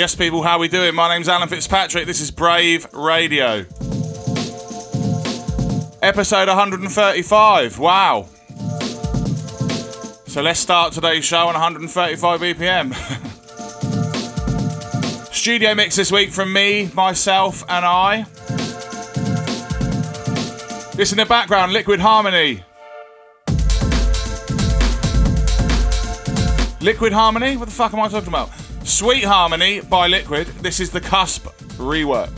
Yes, people, how we doing? My name's Alan Fitzpatrick. This is Brave Radio. Episode 135. Wow. So let's start today's show on 135 BPM. Studio mix this week from me, myself, and I. This in the background, Liquid Harmony. Liquid Harmony? What the fuck am I talking about? Sweet Harmony by Liquid. This is the Cusp rework.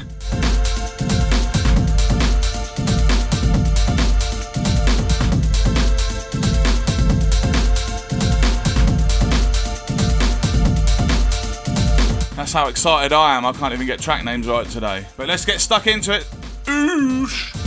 That's how excited I am. I can't even get track names right today. But let's get stuck into it. Oosh.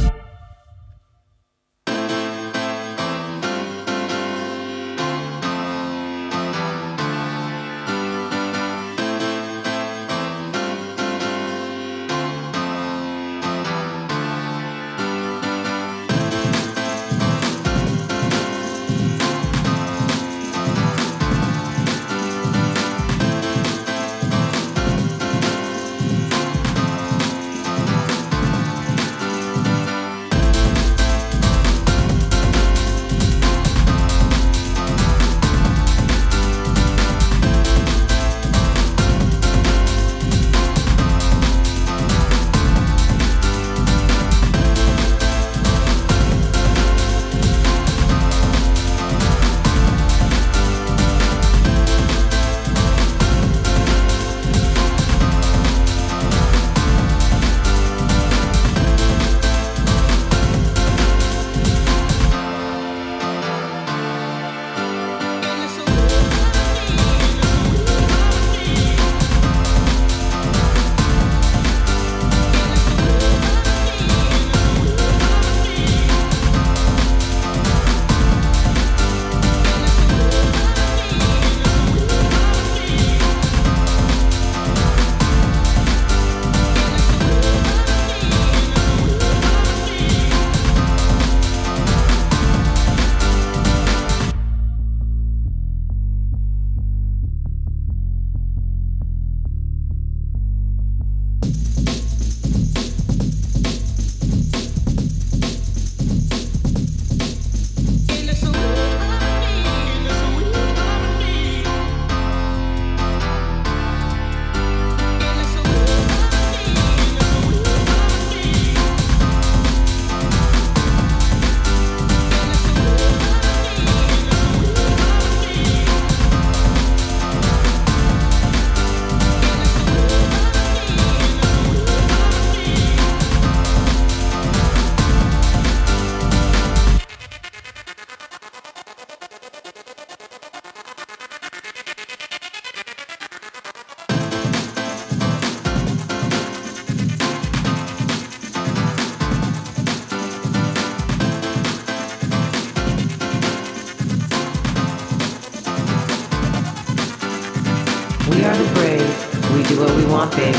Want, baby.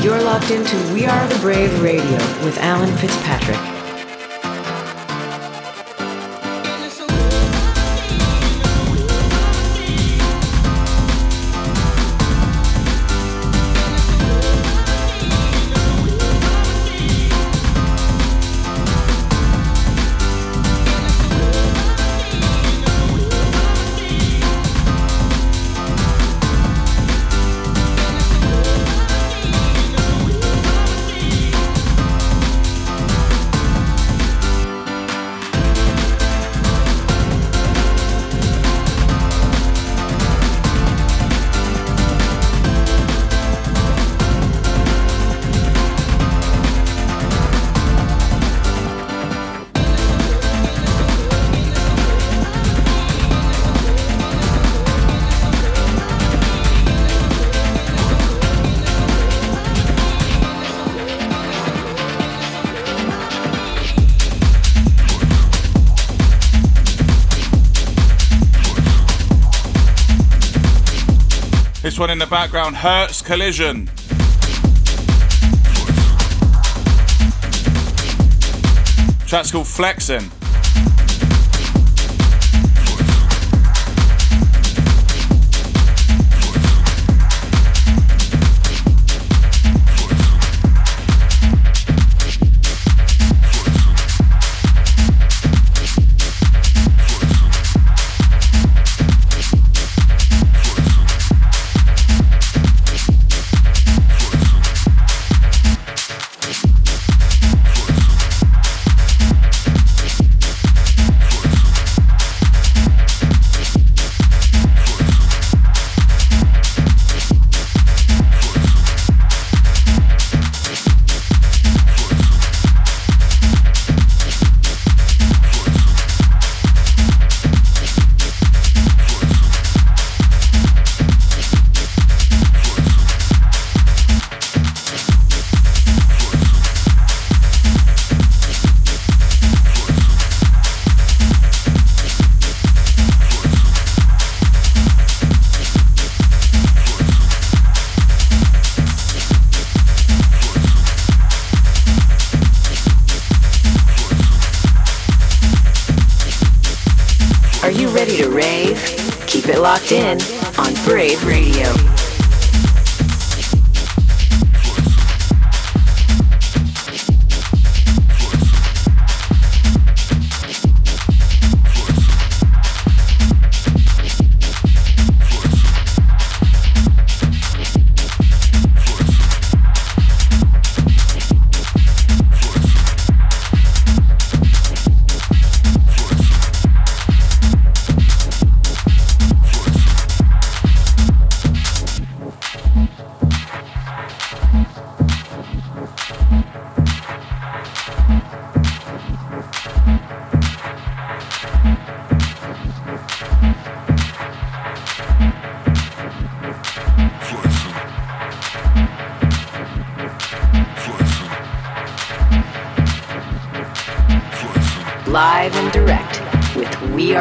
You're locked into We Are the Brave Radio with Alan Fitzpatrick. One in the background, Hertz Collision. Track's called Flexin'.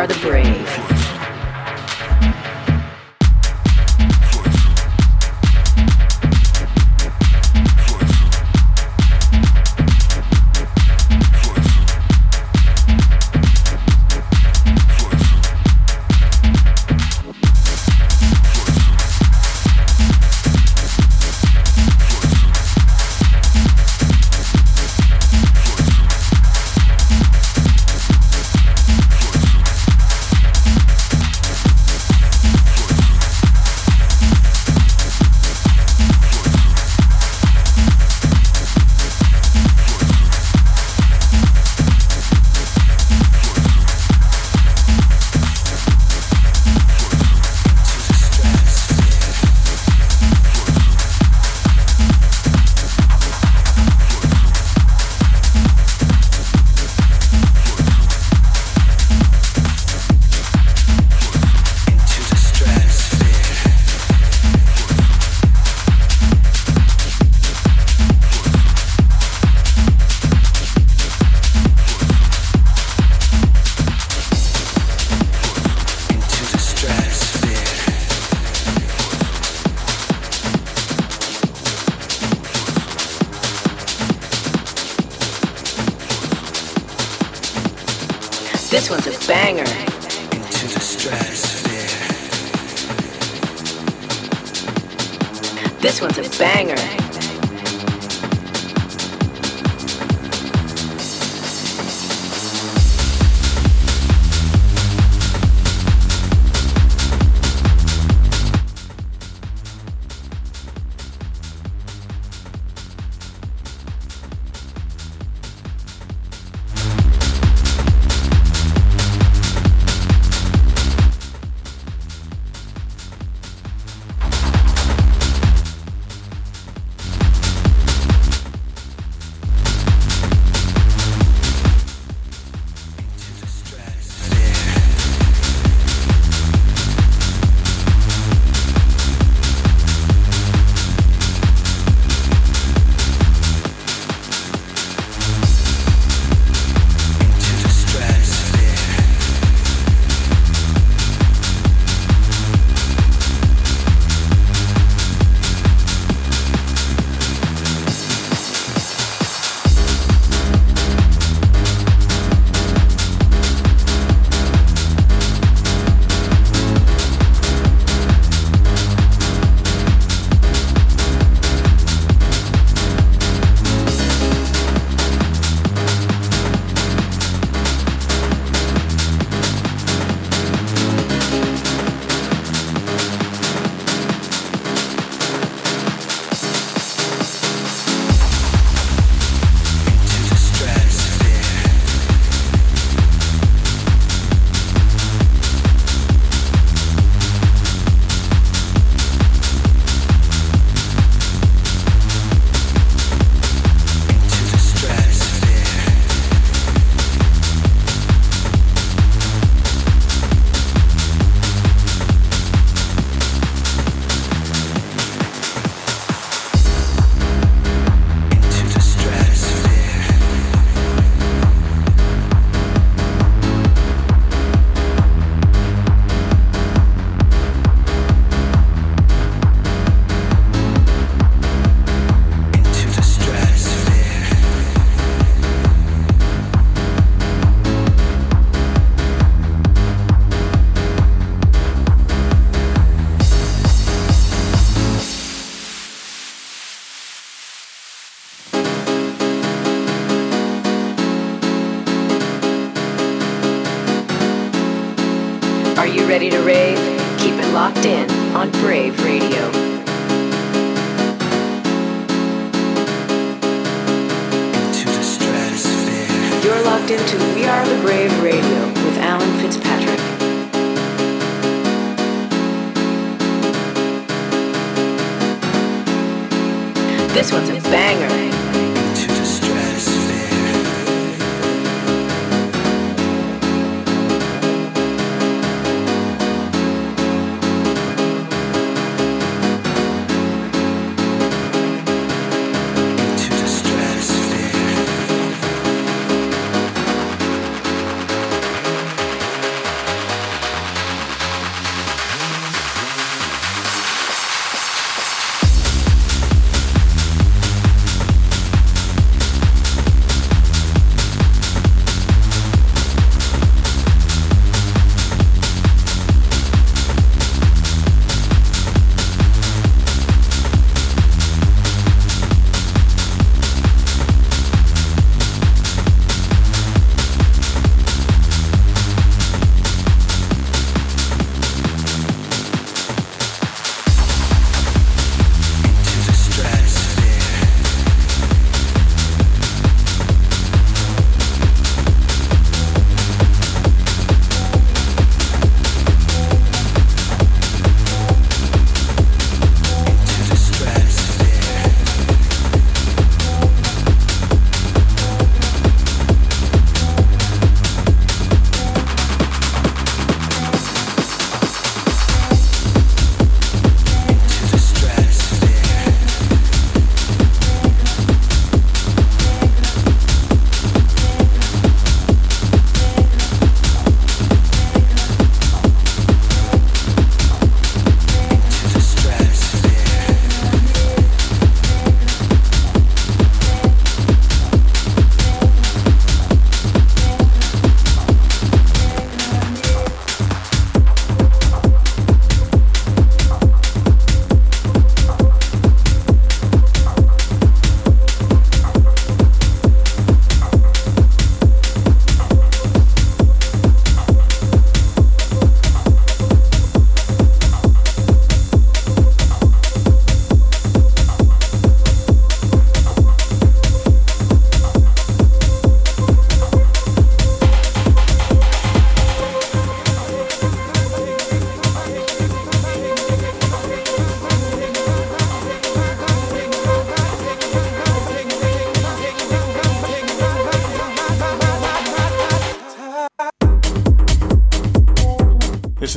the brave.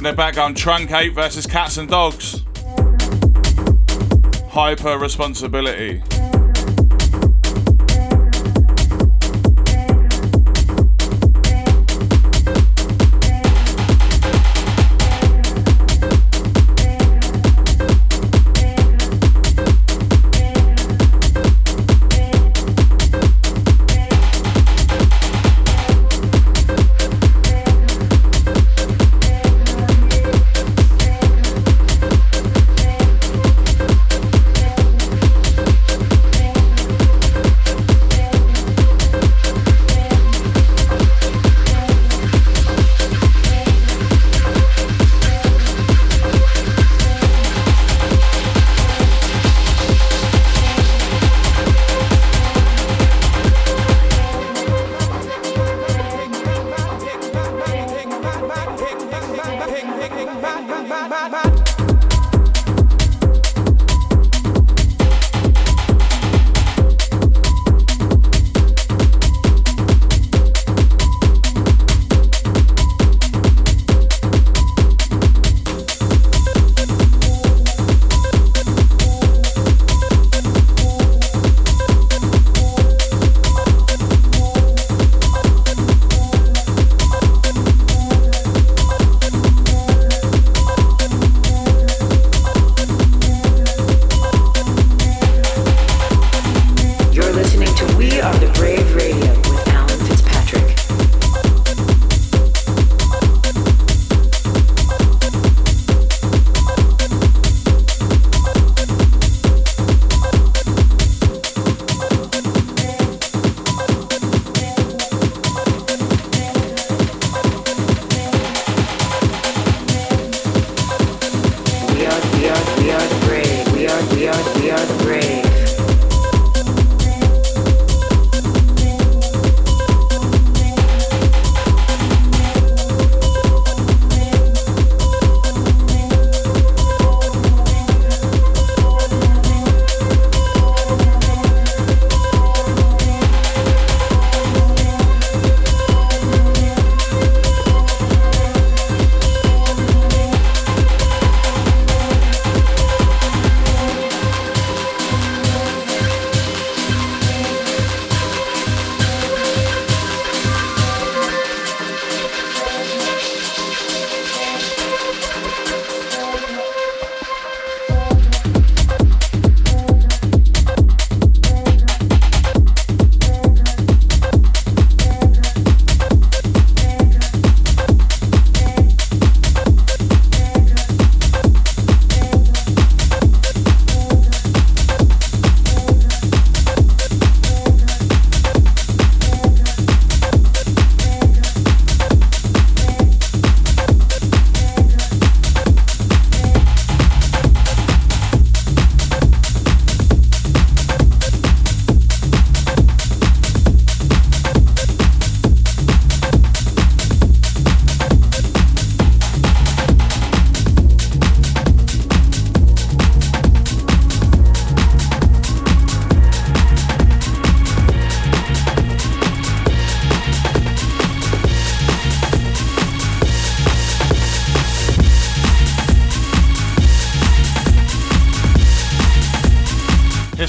in the background Truncate versus Cats and Dogs. Hyper responsibility.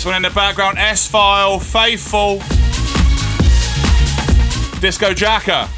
One in the background, S File, Faithful, Disco Jacker.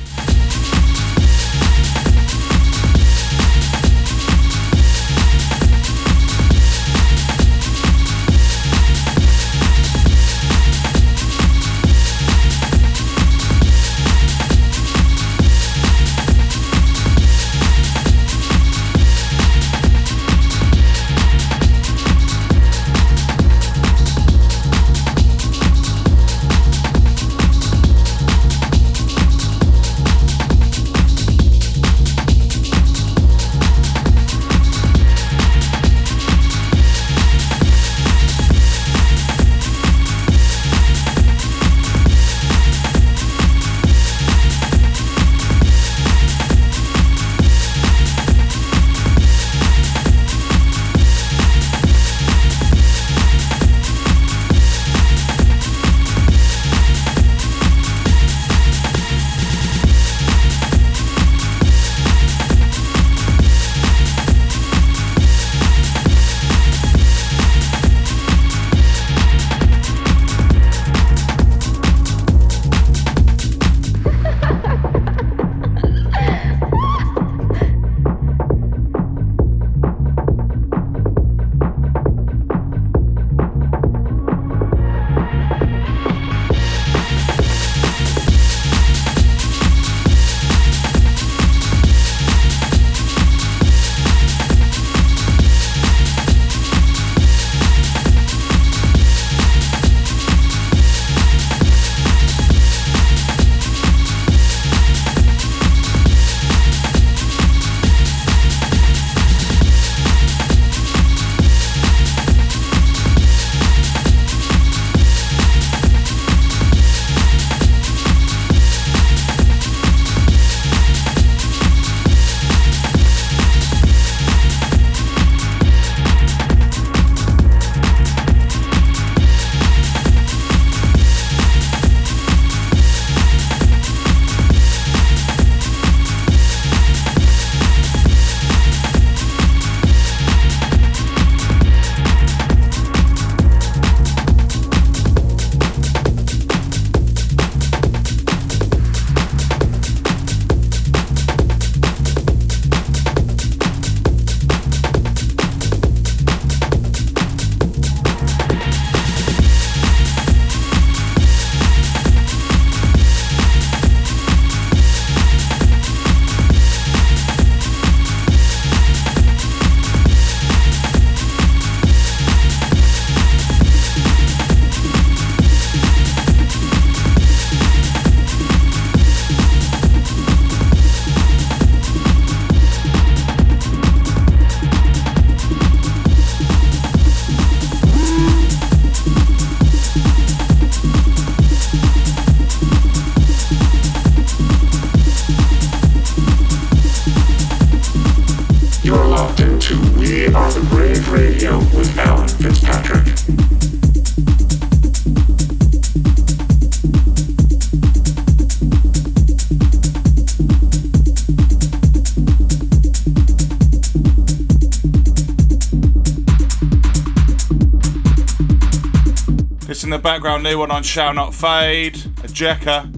Background, new one on Shall Not Fade, a Jekka.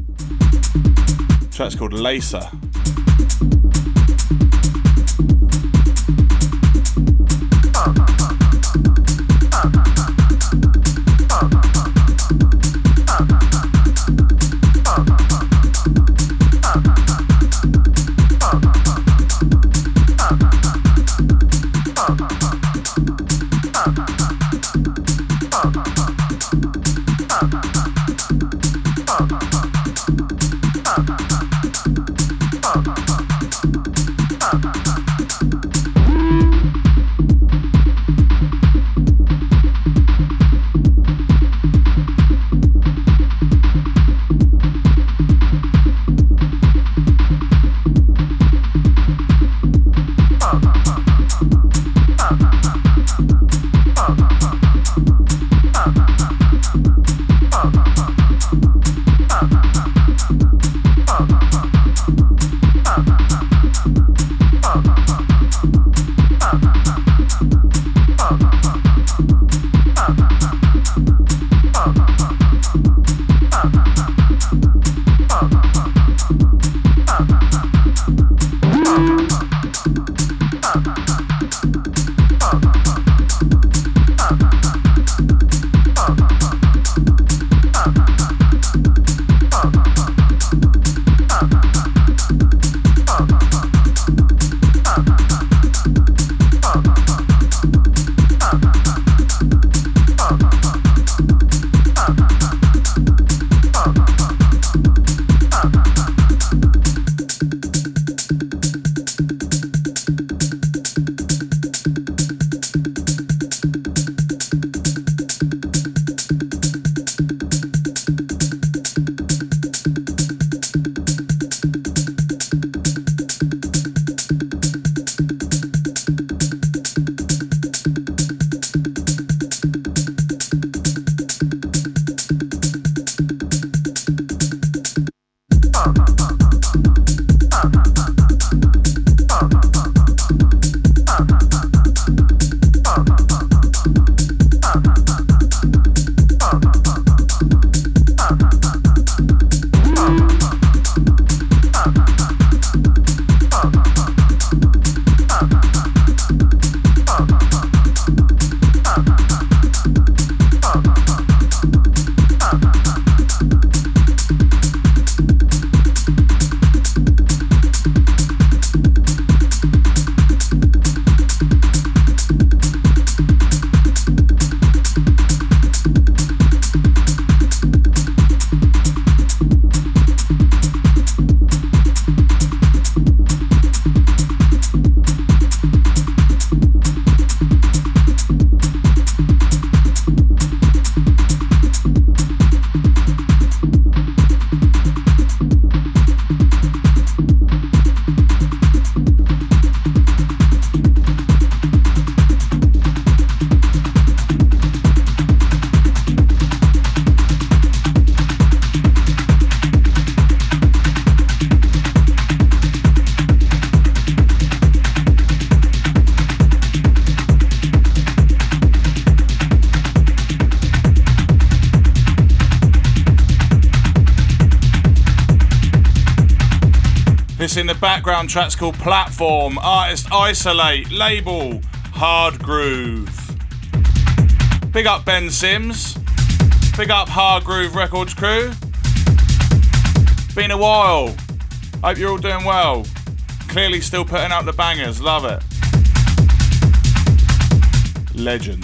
Track's called Lacer. In the background track's called Platform. Artist Isolate. Label Hard Groove. Big up Ben Sims. Big up Hard Groove Records crew. Been a while. Hope you're all doing well. Clearly still putting out the bangers. Love it. Legends.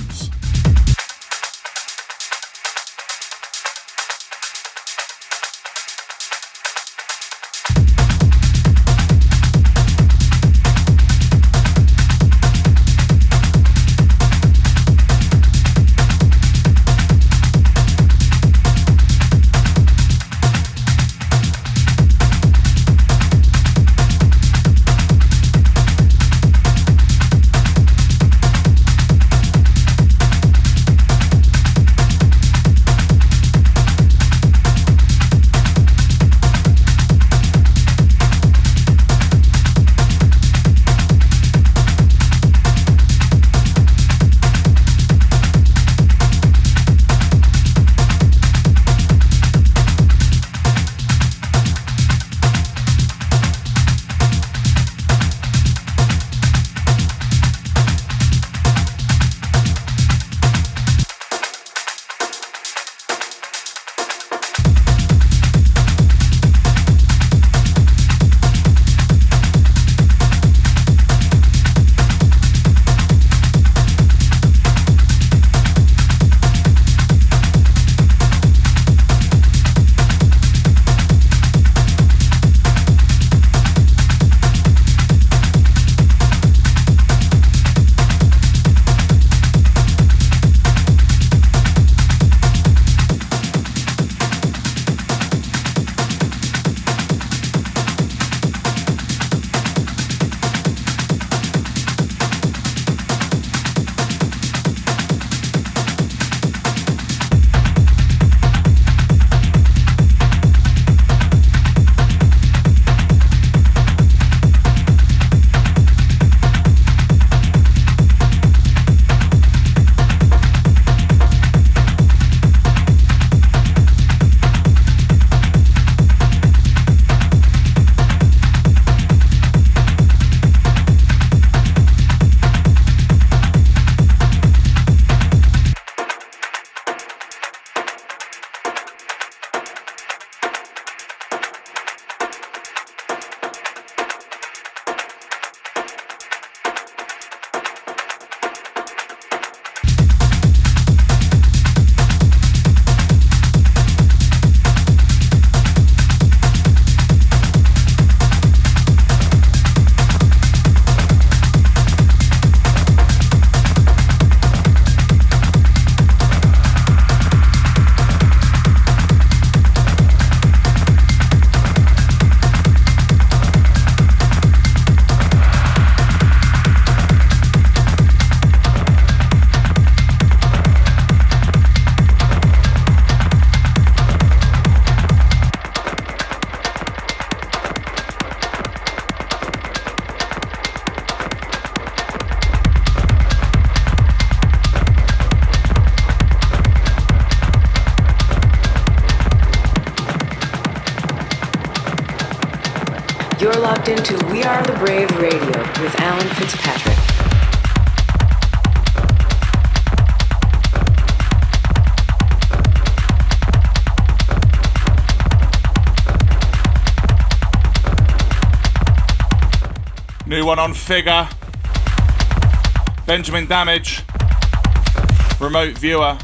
One on Figure. Benjamin Damage. Remote Viewer.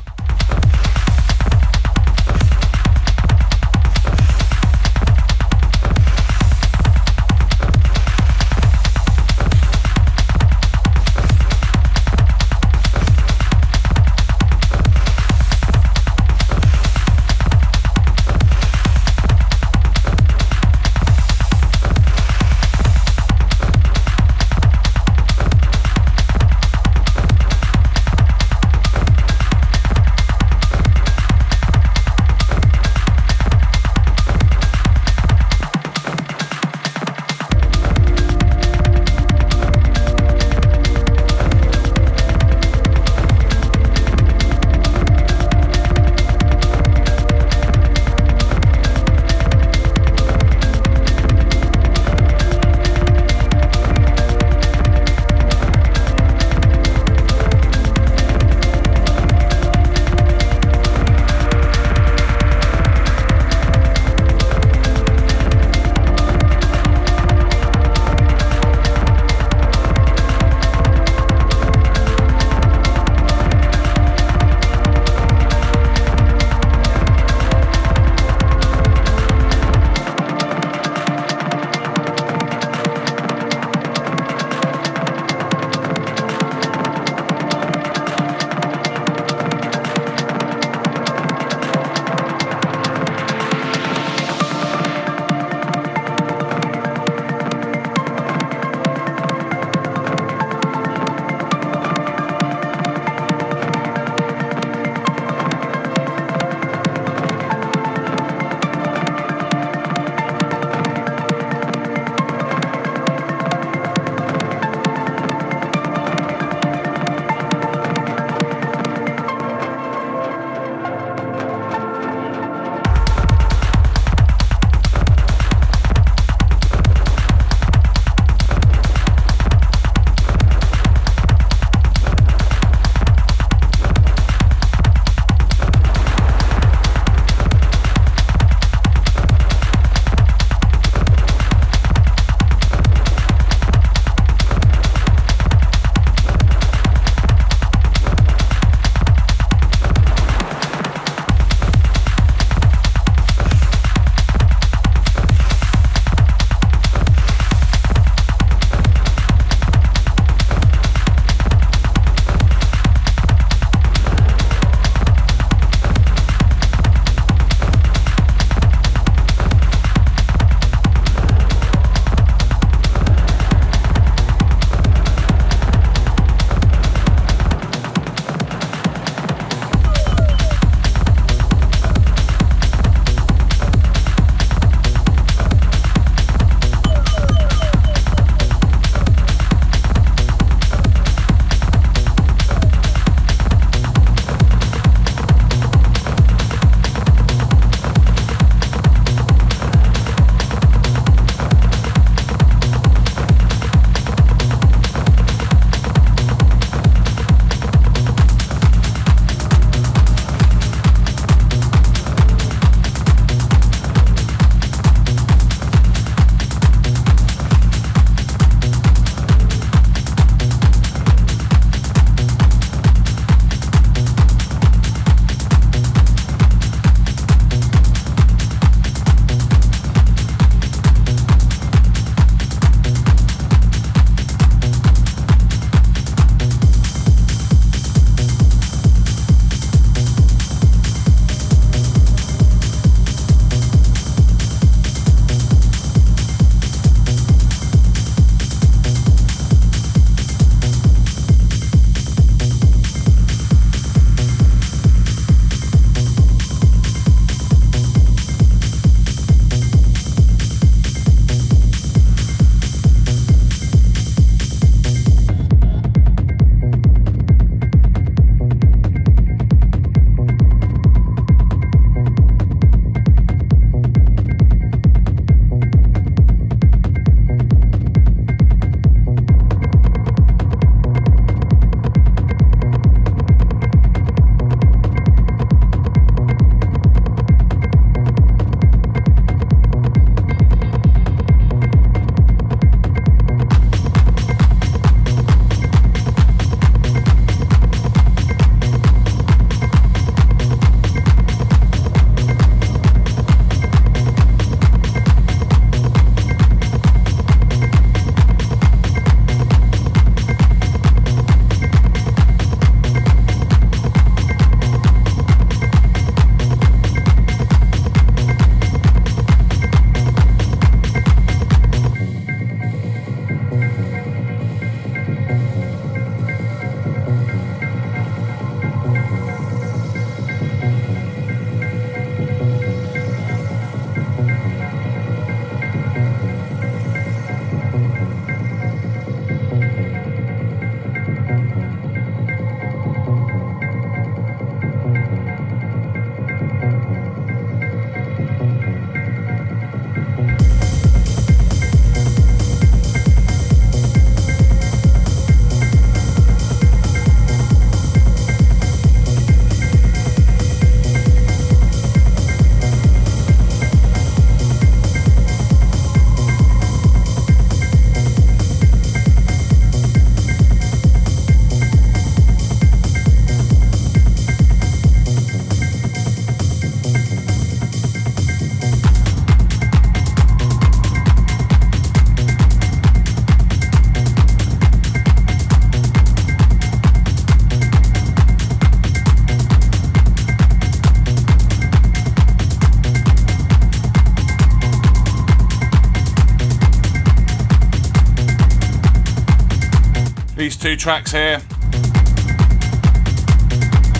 Two tracks here.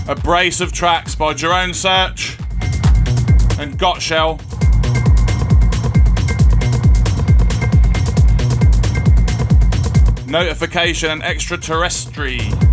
A brace of tracks by Jerome Search and Gottshell. Notification and extraterrestrial.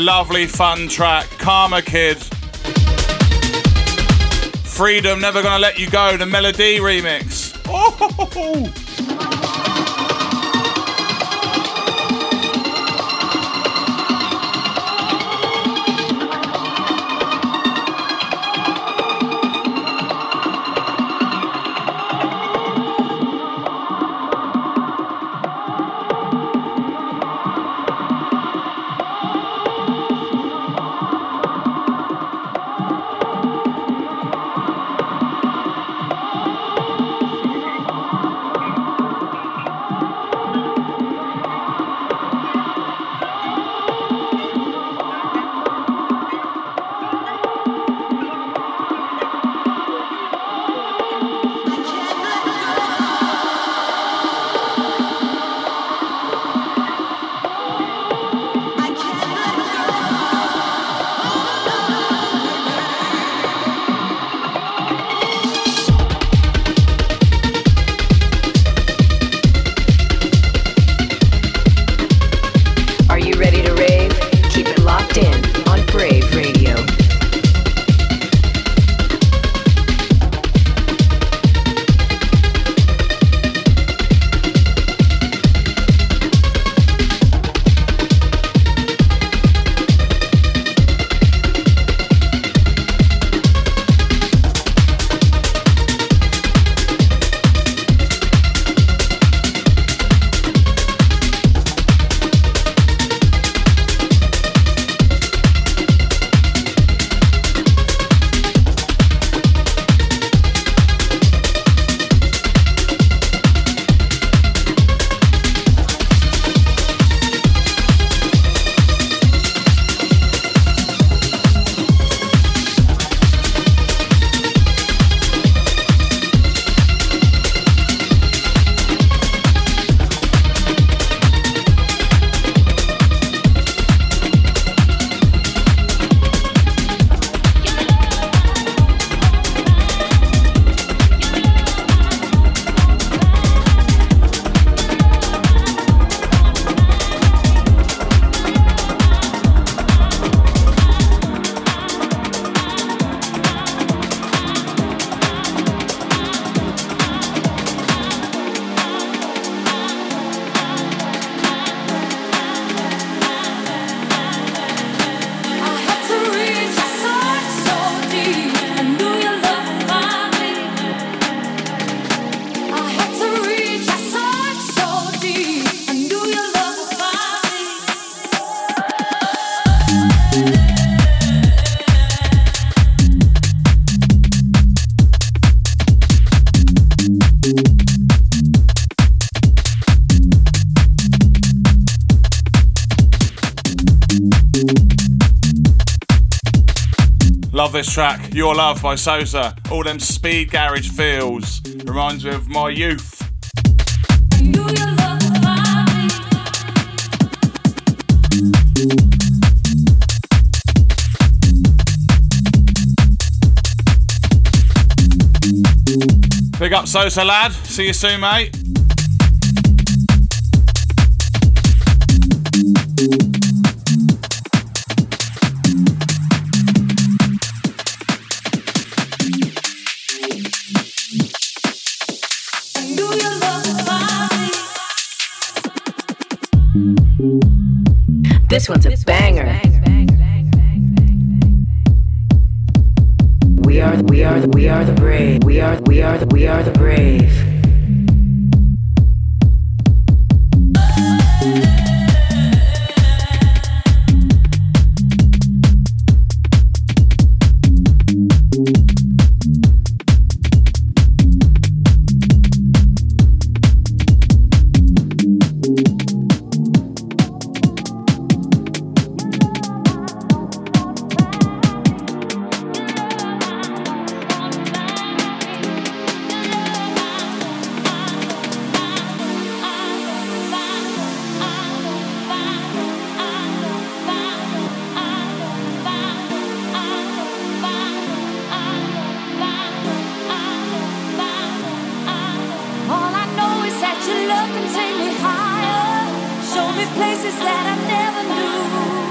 Lovely fun track. Karma Kid. Freedom Never Gonna Let You Go, the Melody remix. Oh! This track, Your Love by Sosa. All them speed garage feels. Reminds me of my youth. Big up Sosa lad. See you soon, mate. This one's a banger. We are, the, we are, the, we are the brave. We are, we are, the, we are the brave. up and take me higher. Show me places that I never knew.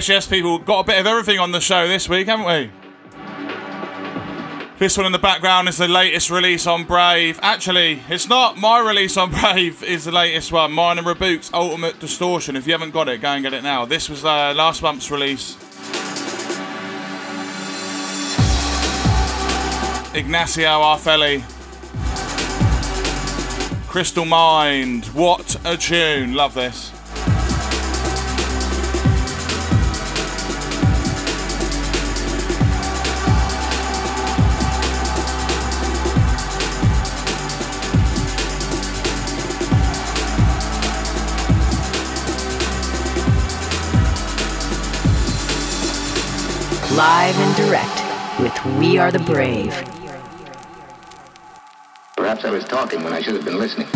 Yes, yes, people. Got a bit of everything on the show this week, haven't we? This one in the background is the latest release on Brave. Actually, it's not my release on Brave, is the latest one. Mine and Rebuke's Ultimate Distortion. If you haven't got it, go and get it now. This was uh, last month's release. Ignacio Arfelli. Crystal Mind. What a tune. Love this. Live and direct with We Are the Brave. Perhaps I was talking when I should have been listening.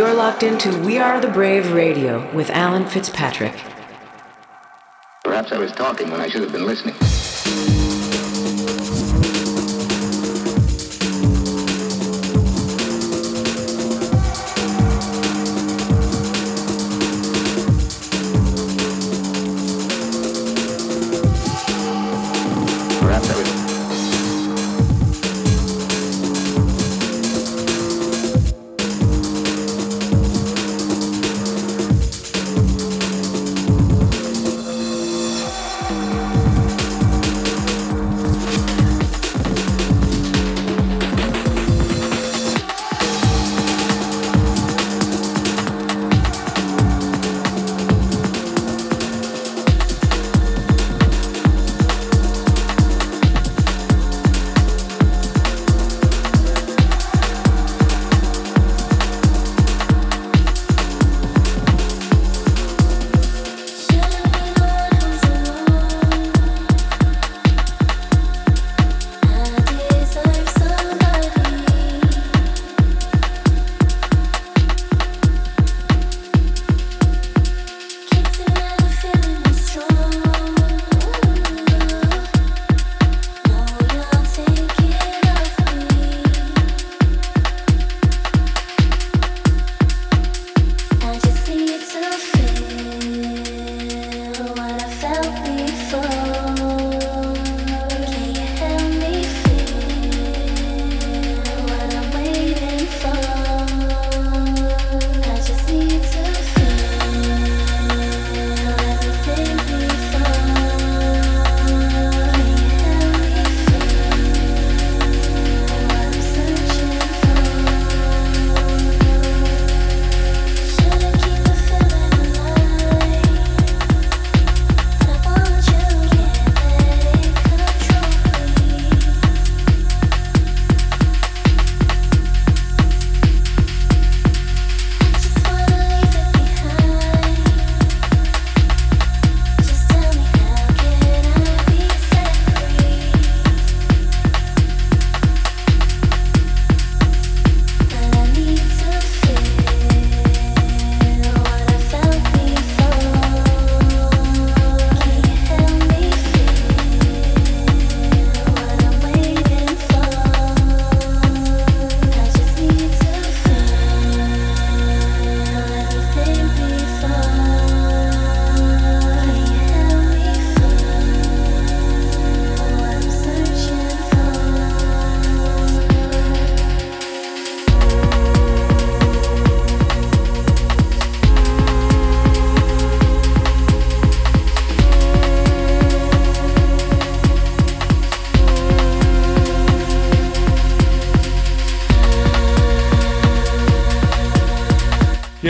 You're locked into We Are the Brave Radio with Alan Fitzpatrick. Perhaps I was talking when I should have been listening.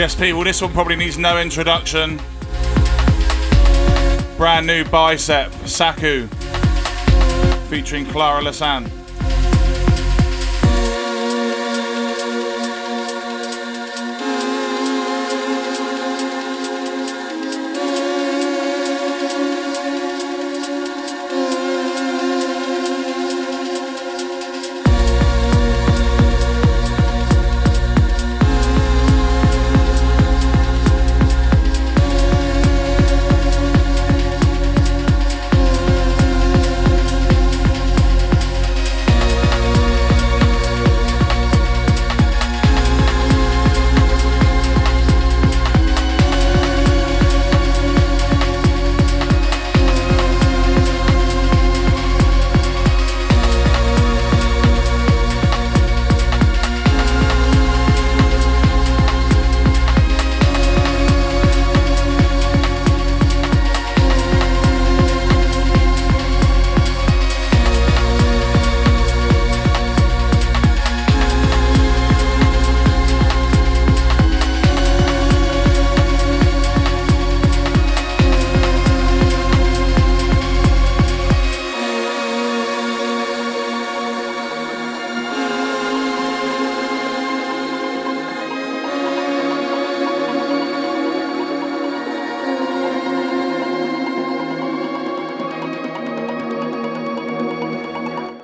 Yes, people, this one probably needs no introduction. Brand new Bicep, Saku, featuring Clara La San.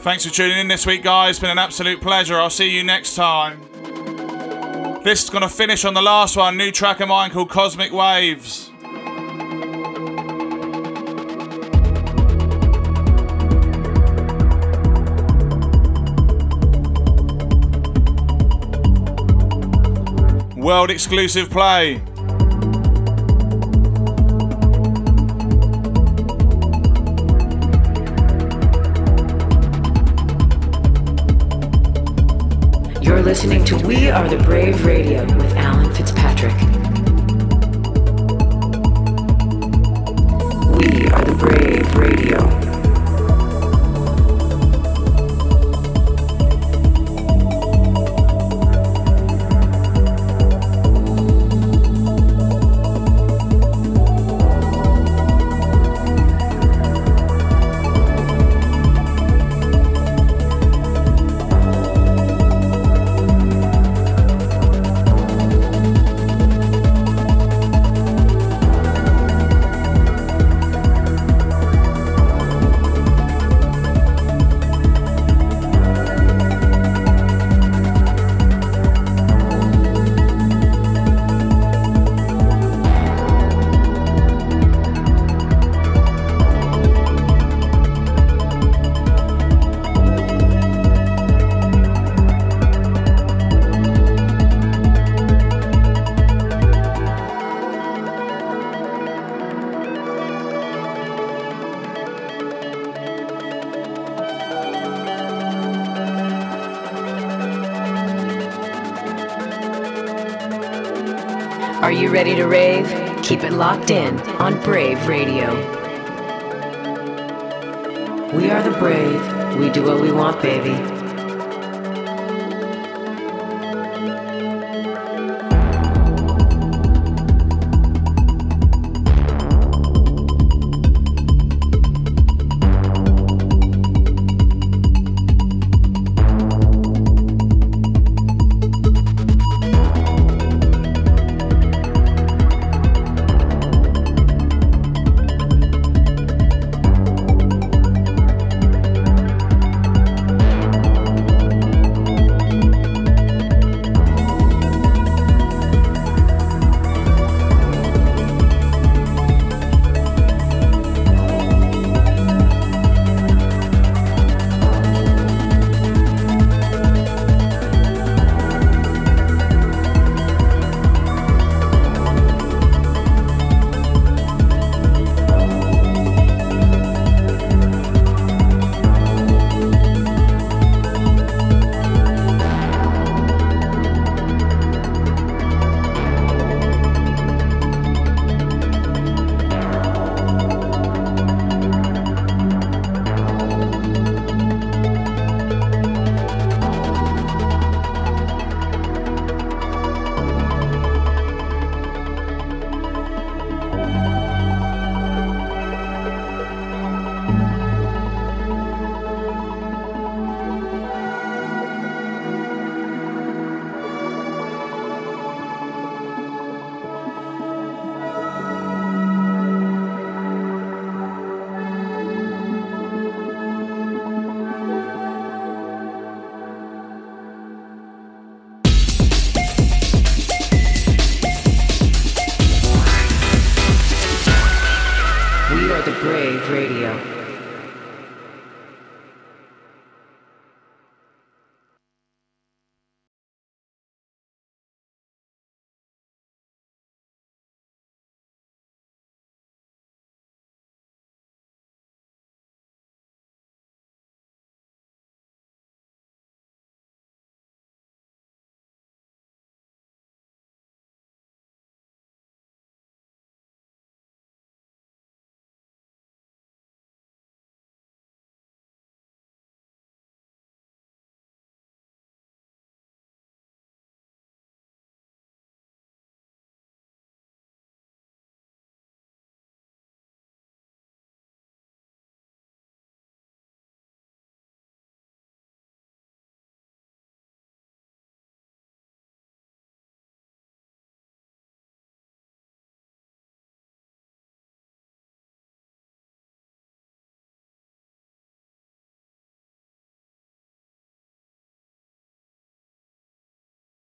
Thanks for tuning in this week, guys. It's been an absolute pleasure. I'll see you next time. This is going to finish on the last one. New track of mine called Cosmic Waves. World exclusive play. Listening to We Are the Brave Radio with Alan Fitzpatrick. We are the Brave Radio. Keep it locked in on Brave Radio. We are the brave. We do what we want, baby.